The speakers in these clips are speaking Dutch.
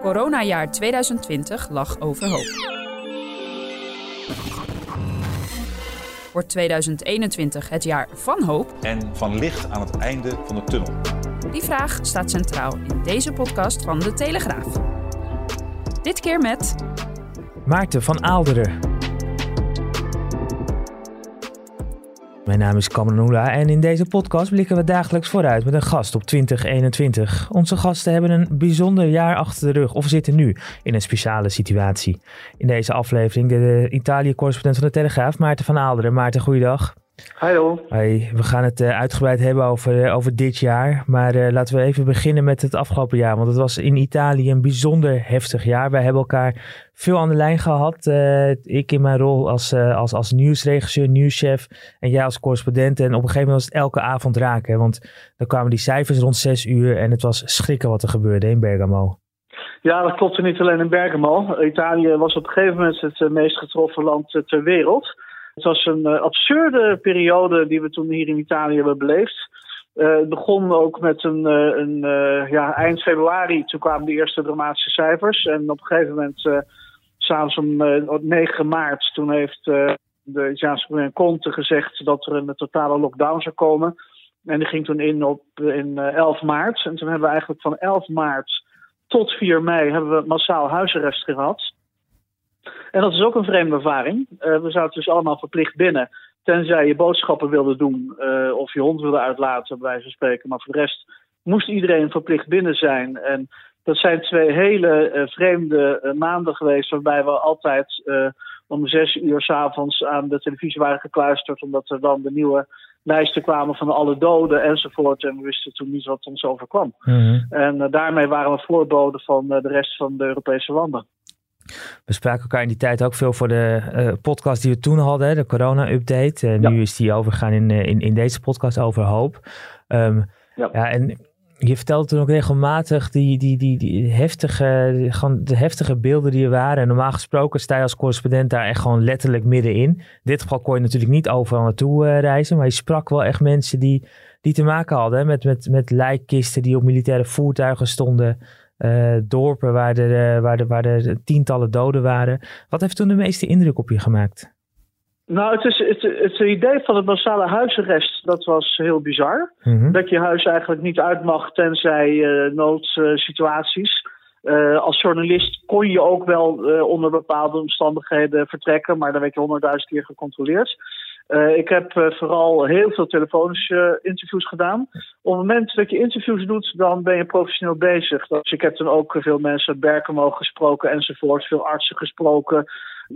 Coronajaar 2020 lag overhoop. Wordt 2021 het jaar van hoop? en van licht aan het einde van de tunnel. Die vraag staat centraal in deze podcast van De Telegraaf. Dit keer met Maarten van Aalderen. Mijn naam is Kamanula en in deze podcast blikken we dagelijks vooruit met een gast op 2021. Onze gasten hebben een bijzonder jaar achter de rug of zitten nu in een speciale situatie. In deze aflevering de, de Italië-correspondent van de Telegraaf, Maarten van Aalderen. Maarten, goeiedag. Hallo. Hoi, we gaan het eh, uitgebreid hebben over, eh, over dit jaar. Maar eh, laten we even beginnen met het afgelopen jaar. Want het was in Italië een bijzonder heftig jaar. Wij hebben elkaar veel aan de lijn gehad. Eh, ik in mijn rol als, als, als nieuwsregisseur, nieuwschef. En jij als correspondent. En op een gegeven moment was het elke avond raken. hè, Want dan kwamen die cijfers rond zes uur. En het was schrikken wat er gebeurde in Bergamo. Ja, dat klopte niet alleen in Bergamo. Italië was op een gegeven moment het meest getroffen land ter wereld. Het was een eh, absurde periode die we toen hier in Italië hebben beleefd. Eh, het begon ook met een, eh, een ja, eind februari. Toen kwamen de eerste dramatische cijfers. En op een gegeven moment, s'avonds om eh, op 9 maart, toen heeft de Italiaanse premier Conte gezegd dat er een totale lockdown zou komen. En die ging toen in op in eh, 11 maart. En toen hebben we eigenlijk van 11 maart tot 4 mei hebben we massaal huisarrest gehad. En dat is ook een vreemde ervaring. Eh, we zaten dus allemaal verplicht binnen. Tenzij je boodschappen wilde doen eh, of je hond wilde uitlaten, bij wijze van spreken. Maar voor de rest moest iedereen verplicht binnen zijn. En dat zijn twee hele eh, vreemde maanden geweest, waarbij we altijd om zes uur s'avonds aan de televisie waren gekluisterd, omdat er dan de nieuwe lijsten kwamen van alle doden enzovoort. En we wisten toen niet wat ons overkwam. En eh, daarmee waren we voorboden van de rest van de Europese landen. We spraken elkaar in die tijd ook veel voor de eh, podcast die we toen hadden, de corona-update. Ja. Nu is die overgegaan in, eh, in, in deze podcast over hoop. Ehm, Ja. ja, en je vertelde toen ook regelmatig die, die, die, die heftige, gewoon de heftige beelden die er waren. En normaal gesproken sta je als correspondent daar echt gewoon letterlijk middenin. In dit geval kon je natuurlijk niet overal naartoe reizen, maar je sprak wel echt mensen die, die te maken hadden hè, met, met, met lijkkisten die op militaire voertuigen stonden. Eh, dorpen waar er, eh, waar, er, waar er tientallen doden waren. Wat heeft toen de meeste indruk op je gemaakt? Nou, het, is, het, het idee van het massale huisarrest, dat was heel bizar. Mhm. Dat je huis eigenlijk niet uit mag tenzij eh, noodsituaties. Als journalist kon je ook wel onder bepaalde omstandigheden vertrekken, maar dan werd je honderdduizend keer gecontroleerd. Eh, ik heb eh, vooral heel veel telefonische interviews gedaan. Op het moment dat je interviews doet, dan ben je professioneel bezig. Dus ik heb toen ook veel mensen uit Berkemo gesproken enzovoort, veel artsen gesproken.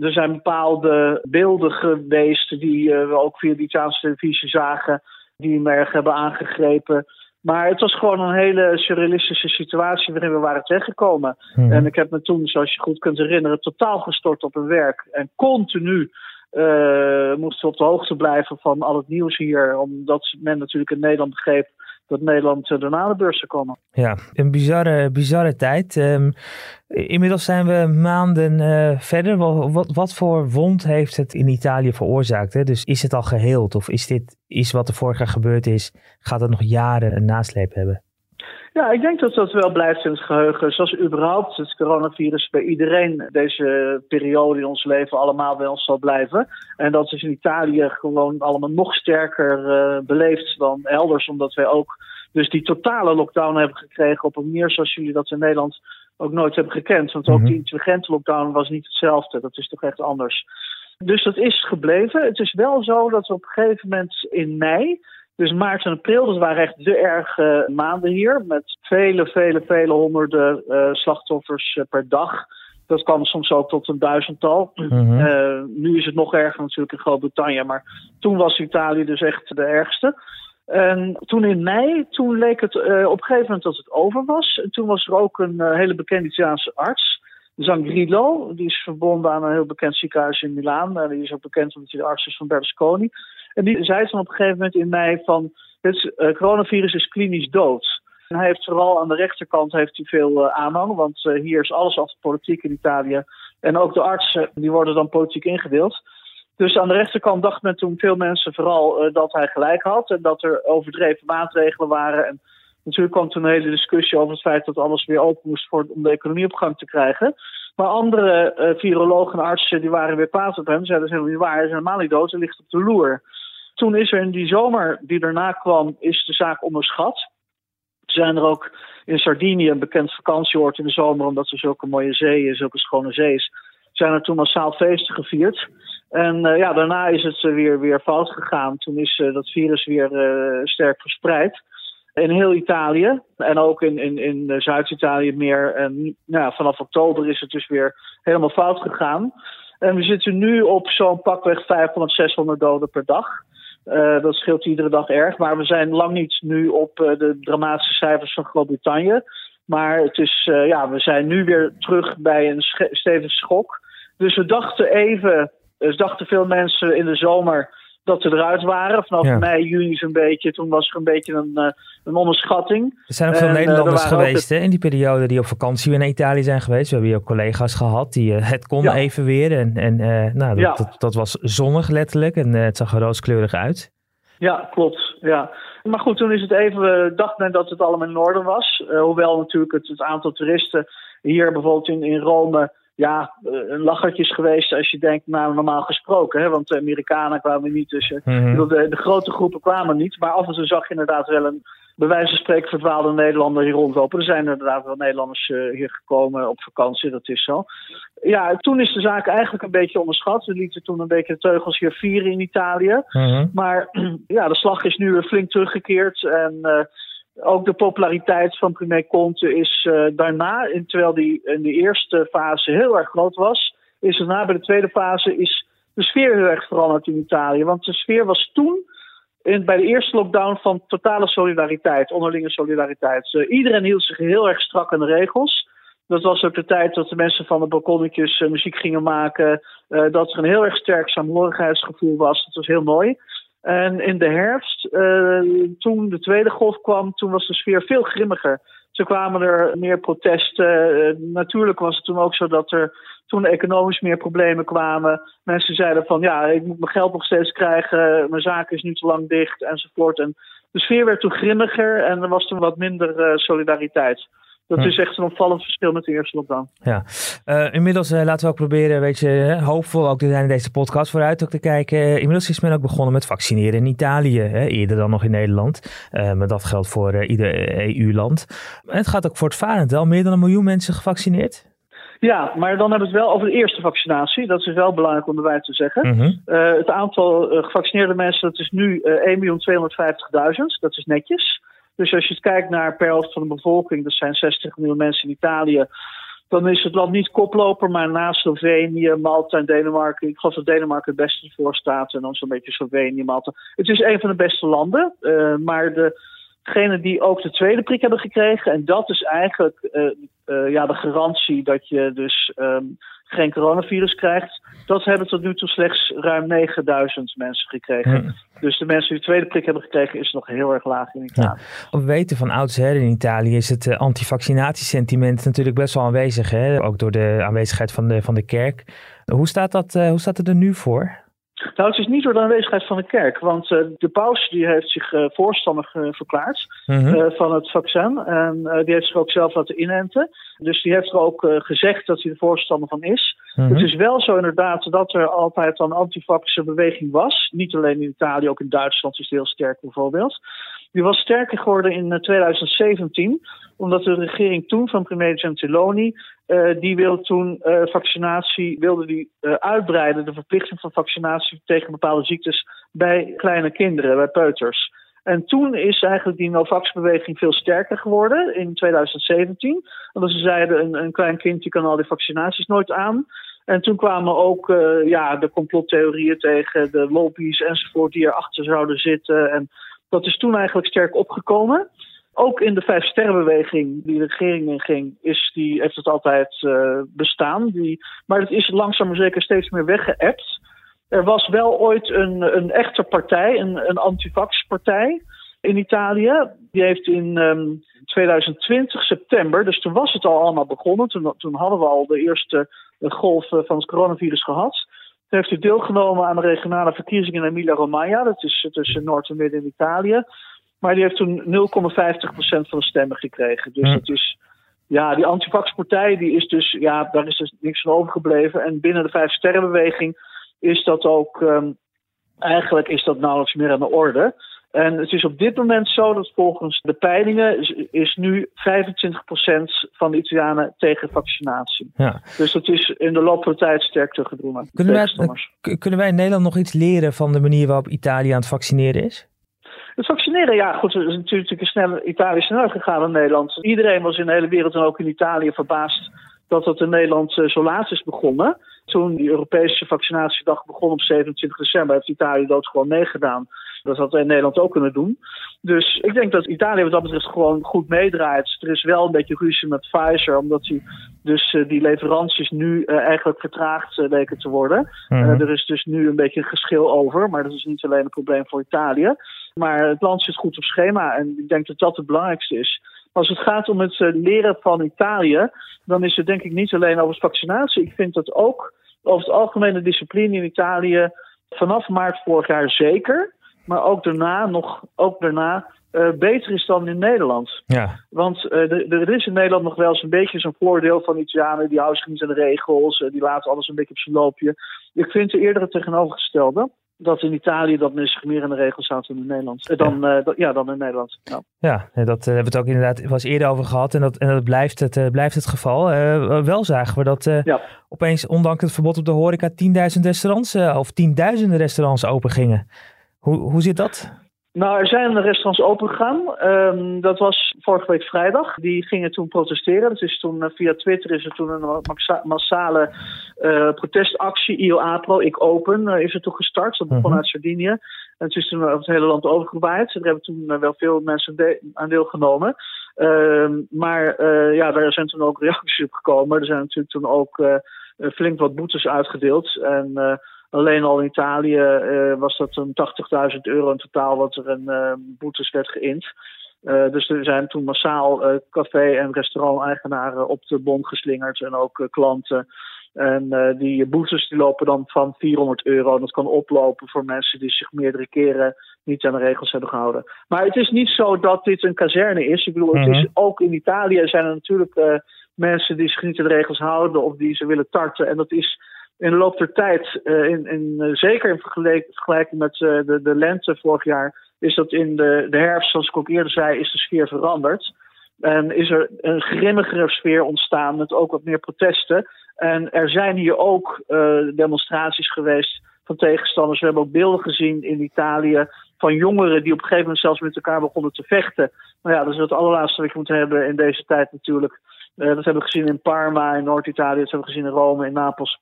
Er zijn bepaalde beelden geweest die eh, we ook via de Italiaanse televisie zagen, die me erg hebben aangegrepen. Maar het was gewoon een hele surrealistische situatie waarin we waren terechtgekomen. Mhm. En ik heb me toen, zoals je goed kunt herinneren, totaal gestort op mijn werk. En continu eh moesten op de hoogte blijven van al het nieuws hier. Omdat men natuurlijk in Nederland begreep dat Nederland eh, daarna de zou komen. Ja, een bizarre, bizarre tijd. Ehm, inmiddels zijn we maanden eh, verder. Wat voor wond heeft het in Italië veroorzaakt? Hè? Dus is het al geheeld? Of is dit iets wat er vorig jaar gebeurd is? Gaat het nog jaren een nasleep hebben? Ja, ik denk dat dat wel blijft in het geheugen. Zoals überhaupt het coronavirus bij iedereen deze periode in ons leven allemaal bij ons zal blijven. En dat is in Italië gewoon allemaal nog sterker eh, beleefd dan elders, omdat wij ook dus die totale lockdown hebben gekregen op een manier zoals jullie dat in Nederland ook nooit hebben gekend. Want ook Mhm. die intelligente lockdown was niet hetzelfde. Dat is toch echt anders. Dus dat is gebleven. Het is wel zo dat we op een gegeven moment in mei dus maart en april, dat waren echt de erge maanden hier. Met vele, vele, vele honderden eh, slachtoffers eh, per dag. Dat kwam soms ook tot een duizendtal. Mhm. Eh, nu is het nog erger natuurlijk in Groot-Brittannië. Maar toen was Italië dus echt de ergste. En toen in mei, toen leek het op een gegeven moment dat het over was. En toen was er ook een hele bekende Italiaanse arts, Zangrillo. Die is verbonden aan een heel bekend ziekenhuis in Milaan. En die is ook bekend omdat hij de arts is van Berlusconi. En die zei dan op een gegeven moment in mei van... het coronavirus is klinisch dood. En hij heeft vooral aan de rechterkant heeft hij veel aanhang. Want hier is alles altijd politiek in Italië. En ook de artsen die worden dan politiek ingedeeld. Dus aan de rechterkant dacht men toen veel mensen vooral dat hij gelijk had. En dat er overdreven maatregelen waren. En natuurlijk kwam toen een hele discussie over het feit dat alles weer open moest voor, om de economie op gang te krijgen. Maar andere virologen en artsen die waren weer kwaad op hem. Zeiden is helemaal niet waar. Hij is helemaal niet dood. Hij ligt op de loer. Toen is er in die zomer die daarna kwam, is de zaak onderschat. Er zijn er ook in Sardinië, een bekend vakantieoord in de zomer, omdat er zulke mooie zee is, zulke schone zee is, zijn er toen massaal feesten gevierd. En uh, ja, daarna is het uh, weer, weer fout gegaan. Toen is uh, dat virus weer sterk verspreid. In heel Italië en ook in, in, in Zuid-Italië meer. En nou, vanaf oktober is het dus weer helemaal fout gegaan. En we zitten nu op zo'n pakweg 500, 600 doden per dag. Dat scheelt iedere dag erg. Maar we zijn lang niet nu op de dramatische cijfers van Groot-Brittannië. Maar het is, ja, we zijn nu weer terug bij een stevige schok. Dus we dachten even dus dachten veel mensen in de zomer dat ze eruit waren. Vanaf mei, juni zo'n beetje. Toen was er een beetje een, uh, een onderschatting. Er zijn ook veel en, Nederlanders geweest hè, in die periode die op vakantie weer naar Italië zijn geweest. We hebben hier ook collega's gehad die uh, het kon even weer. En, en uh, nou, dat, dat, dat, was zonnig letterlijk en het zag er rooskleurig uit. Ja, klopt. Ja. Maar goed, toen is het even, dacht men dat het allemaal in orde was. hoewel natuurlijk het, het aantal toeristen hier bijvoorbeeld in, in Rome ja, eh, een lachertje is geweest als je denkt, nou normaal gesproken. Hè, want de Amerikanen kwamen niet tussen. Mm de, de, grote groepen kwamen niet. Maar af en toe zag je inderdaad wel een, bij wijze van spreken, verdwaalde Nederlander hier rondlopen. Er zijn inderdaad wel Nederlanders uh, hier gekomen op vakantie, dat is zo. Ja, toen is de zaak eigenlijk een beetje onderschat. We lieten toen een beetje de teugels hier vieren in Italië. Mhm. Maar ja, de slag is nu weer flink teruggekeerd. En uh, ook de populariteit van premier Conte is uh, daarna, terwijl die in de eerste fase heel erg groot was, is daarna bij de tweede fase is de sfeer heel erg veranderd in Italië. Want de sfeer was toen, bij de eerste lockdown, van totale solidariteit, onderlinge solidariteit. Uh, iedereen hield zich heel erg strak aan de regels. Dat was ook de tijd dat de mensen van de balkonnetjes uh, muziek gingen maken. dat er een heel erg sterk saamhorigheidsgevoel was. Dat was heel mooi. En in de herfst, uh, toen de tweede golf kwam, toen was de sfeer veel grimmiger. Toen kwamen er meer protesten. Uh, natuurlijk was het toen ook zo dat er toen economisch meer problemen kwamen. Mensen zeiden van ja, ik moet mijn geld nog steeds krijgen, mijn zaak is nu te lang dicht enzovoort. En de sfeer werd toen grimmiger en er was toen wat minder uh, solidariteit. Dat is echt een opvallend verschil met de eerste lockdown. Ja, uh, inmiddels uh, laten we ook proberen, weet je, hoopvol ook in deze podcast vooruit ook te kijken. Uh, inmiddels is men ook begonnen met vaccineren in Italië, hè, eerder dan nog in Nederland. maar dat geldt voor ieder EU-land. Het gaat ook voortvarend wel, meer dan een miljoen mensen gevaccineerd. Ja, maar dan hebben we het wel over de eerste vaccinatie. Dat is wel belangrijk om erbij te zeggen. Mhm. het aantal gevaccineerde mensen dat is nu 1.250.000. Dat is netjes. Dus als je kijkt naar per hoofd van de bevolking, dat zijn 60 miljoen mensen in Italië, dan is het land niet koploper, maar naast Slovenië, Malta en Denemarken. Ik geloof dat Denemarken het beste voor staat en dan zo'n beetje Slovenië, Malta. Het is een van de beste landen, uh, maar degenen die ook de tweede prik hebben gekregen, en dat is eigenlijk uh, uh, ja, de garantie dat je dus um, geen coronavirus krijgt. Dat hebben tot nu toe slechts ruim 9000 mensen gekregen. Dus de mensen die de tweede prik hebben gekregen is nog heel erg laag in Italië. Ja. We weten van oudsher in Italië is het uh, antivaccinatiesentiment natuurlijk best wel aanwezig. Hè? Ook door de aanwezigheid van de, van de kerk. Hoe staat, dat, uh, hoe staat het er nu voor? Nou, het is niet door de aanwezigheid van de kerk, want uh, de paus die heeft zich uh, voorstander uh, verklaard mm-hmm. van het vaccin. En die heeft zich ook zelf laten inenten. Dus die heeft er ook gezegd dat hij er voorstander van is. Mm-hmm. Het is wel zo inderdaad dat er altijd een antivaxische beweging was. Niet alleen in Italië, ook in Duitsland is het heel sterk bijvoorbeeld. Die was sterker geworden in 2017, omdat de regering toen van premier Gentiloni uh, die wilde toen uh, vaccinatie wilde die, uitbreiden, de verplichting van vaccinatie tegen bepaalde ziektes bij kleine kinderen, bij peuters. En toen is eigenlijk die Novax-beweging veel sterker geworden in 2017. Omdat ze zeiden: een, een klein kindje kan al die vaccinaties nooit aan. En toen kwamen ook ja, de complottheorieën tegen de lobby's enzovoort die erachter zouden zitten. En Dat is toen eigenlijk sterk opgekomen. Ook in de vijf sterrenbeweging die de regering inging, is die, heeft het altijd uh, bestaan. Die, maar het is langzaam maar zeker steeds meer weggeëpt. Er was wel ooit een, een echte partij, een, een antivax-partij in Italië. Die heeft in um, 2020 september, dus toen was het al allemaal begonnen. Toen, toen hadden we al de eerste golf van het coronavirus gehad. Toen heeft hij deelgenomen aan de regionale verkiezingen in Emilia-Romagna. Dat is tussen Noord en Midden in Italië. Maar die heeft toen 0,50% van de stemmen gekregen. Dus dat is. Ja, die antivax-partij die is dus. Ja, daar is dus niks van overgebleven. En binnen de Vijf Sterrenbeweging is dat ook. Um, eigenlijk is dat nauwelijks meer aan de orde. En het is op dit moment zo dat volgens de peilingen is, nu 25% van de Italianen tegen vaccinatie. Ja. Dus dat is in de loop van de tijd sterk teruggedrongen. Kunnen wij, kunnen wij in Nederland nog iets leren van de manier waarop Italië aan het vaccineren is? Het vaccineren, ja, goed, het is natuurlijk een snelle Italië sneller gegaan dan Nederland. Iedereen was in de hele wereld en ook in Italië verbaasd dat het in Nederland eh, zo laat is begonnen. Toen die Europese vaccinatiedag begon op 27 december, heeft Italië dat gewoon meegedaan. Dat had in Nederland ook kunnen doen. Dus ik denk dat Italië wat dat betreft gewoon goed meedraait. Er is wel een beetje ruzie met Pfizer, omdat die, dus, uh, die leveranties nu uh, eigenlijk vertraagd uh, leken te worden. Mhm. er is dus nu een beetje een geschil over, maar dat is niet alleen een probleem voor Italië. Maar het land zit goed op schema en ik denk dat dat het belangrijkste is. Als het gaat om het leren van Italië, dan is het denk ik niet alleen over vaccinatie. Ik vind dat ook over het algemene discipline in Italië vanaf maart vorig jaar zeker maar ook daarna nog ook daarna uh, beter is dan in Nederland. Ja. Want uh, er is in Nederland nog wel eens een beetje zo'n voordeel van Italianen die houden zich niet aan de regels, uh, die laten alles een beetje op zijn loopje. Ik vind er eerder het tegenovergestelde. Dat in Italië dat men zich meer aan de regels houdt dan in Nederland. Dan, ja. ja, dan in Nederland. Ja, ja dat hebben we het ook inderdaad was eerder over gehad. En dat, en dat blijft, het, blijft het geval. wel zagen we dat ja. opeens, ondanks het verbod op de horeca, 10.000 restaurants of tienduizenden restaurants open gingen. Hoe, hoe zit dat? Nou, er zijn restaurants opengegaan. Um, dat was vorige week vrijdag. Die gingen toen protesteren. Dus is toen, uh, via Twitter is er toen een massale uh, protestactie. IOA Pro, ik open, uh, is er toen gestart. Dat begon mhm. uit Sardinië. En het is toen over het hele land overgewaaid. Er hebben toen wel veel mensen de aan deelgenomen. Ehm, maar ja, daar zijn toen ook reacties op gekomen. Er zijn natuurlijk toen ook flink wat boetes uitgedeeld. En Alleen al in Italië uh, was dat een 80.000 euro in totaal wat er een boetes werd geïnd. Uh, dus er zijn toen massaal café- en restaurant-eigenaren op de bon geslingerd en ook klanten. En die boetes die lopen dan van 400 euro. En dat kan oplopen voor mensen die zich meerdere keren niet aan de regels hebben gehouden. Maar het is niet zo dat dit een kazerne is. Ik bedoel, het is, mhm. ook in Italië zijn er natuurlijk mensen die zich niet aan de regels houden of die ze willen tarten. En dat is in de loop der tijd, uh, in, in, uh, zeker in vergelijking met uh, de, de lente vorig jaar, is dat in de, de herfst, zoals ik ook eerder zei, is de sfeer veranderd. En is er een grimmigere sfeer ontstaan met ook wat meer protesten. En er zijn hier ook demonstraties geweest van tegenstanders. We hebben ook beelden gezien in Italië van jongeren die op een gegeven moment zelfs met elkaar begonnen te vechten. Nou ja, dat is het allerlaatste wat je moet hebben in deze tijd natuurlijk. Dat hebben we gezien in Parma, in Noord-Italië, dat hebben we gezien in Rome, in Napels.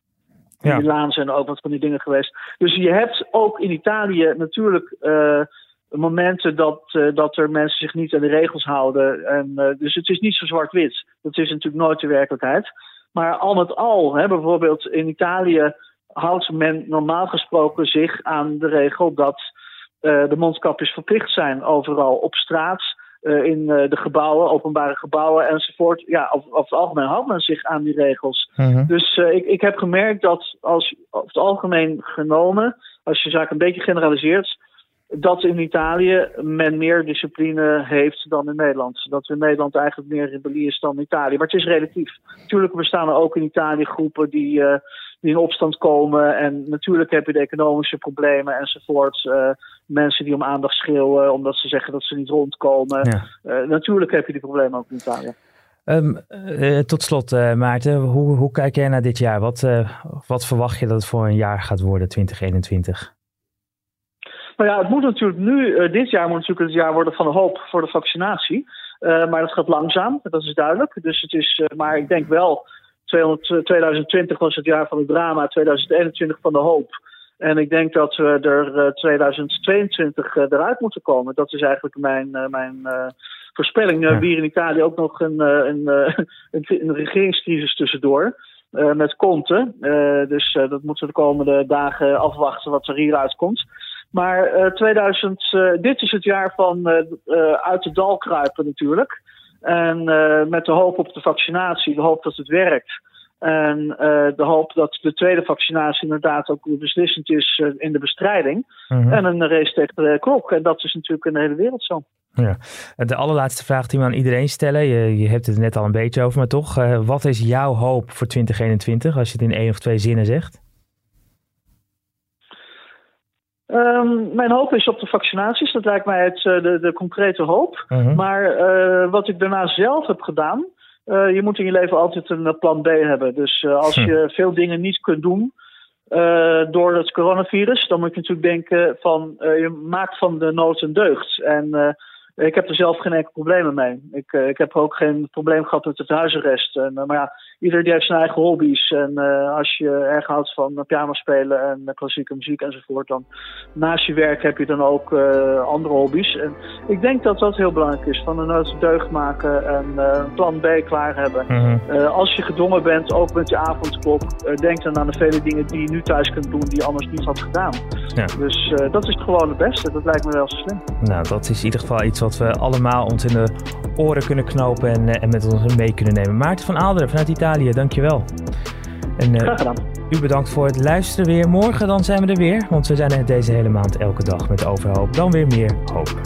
In Milaan zijn er ook wat van die dingen geweest. Dus je hebt ook in Italië natuurlijk uh, momenten dat, uh, dat er mensen zich niet aan de regels houden. En, uh, dus het is niet zo zwart-wit. Dat is natuurlijk nooit de werkelijkheid. Maar al met al, hè, bijvoorbeeld in Italië houdt men normaal gesproken zich aan de regel dat de mondkapjes verplicht zijn overal op straat. Uh, in uh, de gebouwen, openbare gebouwen enzovoort. Ja, over, over het algemeen houdt men zich aan die regels. Mm-hmm. Dus uh, ik, ik heb gemerkt dat als over het algemeen genomen, als je zaak een beetje generaliseert, dat in Italië men meer discipline heeft dan in Nederland. Dat in Nederland eigenlijk meer rebellie is dan in Italië. Maar het is relatief. Natuurlijk bestaan er ook in Italië groepen die die in opstand komen. En natuurlijk heb je de economische problemen enzovoort. Uh, mensen die om aandacht schreeuwen omdat ze zeggen dat ze niet rondkomen. Uh, natuurlijk heb je die problemen ook in Italië. Um, uh, tot slot, Maarten, hoe, hoe kijk jij naar dit jaar? Wat, wat verwacht je dat het voor een jaar gaat worden, 2021? Nou ja, het moet natuurlijk nu, dit jaar moet natuurlijk het jaar worden van de hoop voor de vaccinatie. maar dat gaat langzaam, dat is duidelijk. Dus het is, maar ik denk wel 2020 was het jaar van het drama, 2021 van de hoop. En ik denk dat we er 2022 eruit moeten komen. Dat is eigenlijk mijn, mijn voorspelling. Ja. Hier in Italië ook nog een, een, een, een regeringscrisis tussendoor. met Conte. dus dat moeten we de komende dagen afwachten wat er hieruit komt. Maar 2000, dit is het jaar van uit de dal kruipen natuurlijk. En met de hoop op de vaccinatie, de hoop dat het werkt. En uh, de hoop dat de tweede vaccinatie inderdaad ook beslissend is uh, in de bestrijding. Mm-hmm. En een race tegen de klok. En dat is natuurlijk in de hele wereld zo. Ja. De allerlaatste vraag die we aan iedereen stellen. Je, je hebt het net al een beetje over, maar toch. Wat is jouw hoop voor 2021 als je het in één of twee zinnen zegt? Um, mijn hoop is op de vaccinaties. Dat lijkt mij het, de, de concrete hoop. Mm-hmm. Maar wat ik daarna zelf heb gedaan. Uh, je moet in je leven altijd een plan B hebben. Dus als hm. je veel dingen niet kunt doen door het coronavirus, dan moet je natuurlijk denken van je maakt van de nood een deugd. En ik heb er zelf geen enkel probleem mee. Ik, ik heb ook geen probleem gehad met het huisarrest. En, maar ja, ieder die heeft zijn eigen hobby's. En uh, als je erg houdt van piano spelen en klassieke muziek enzovoort, dan naast je werk heb je dan ook uh, andere hobby's. En ik denk dat dat heel belangrijk is. Van een nood deugd maken en uh, plan B klaar hebben. Mm -hmm. als je gedwongen bent, ook met je avondklok, denk dan aan de vele dingen die je nu thuis kunt doen die je anders niet had gedaan. Ja. Dus dat is gewoon het beste. Dat lijkt me wel zo slim. Nou, dat is in ieder geval iets wat we allemaal ons in de oren kunnen knopen en, en met ons mee kunnen nemen. Maarten van Aalderen vanuit Italië. Dankjewel. En, uh, Graag gedaan. U bedankt voor het luisteren weer. Morgen dan zijn we er weer, want we zijn er deze hele maand elke dag met overhoop. Dan weer meer hoop.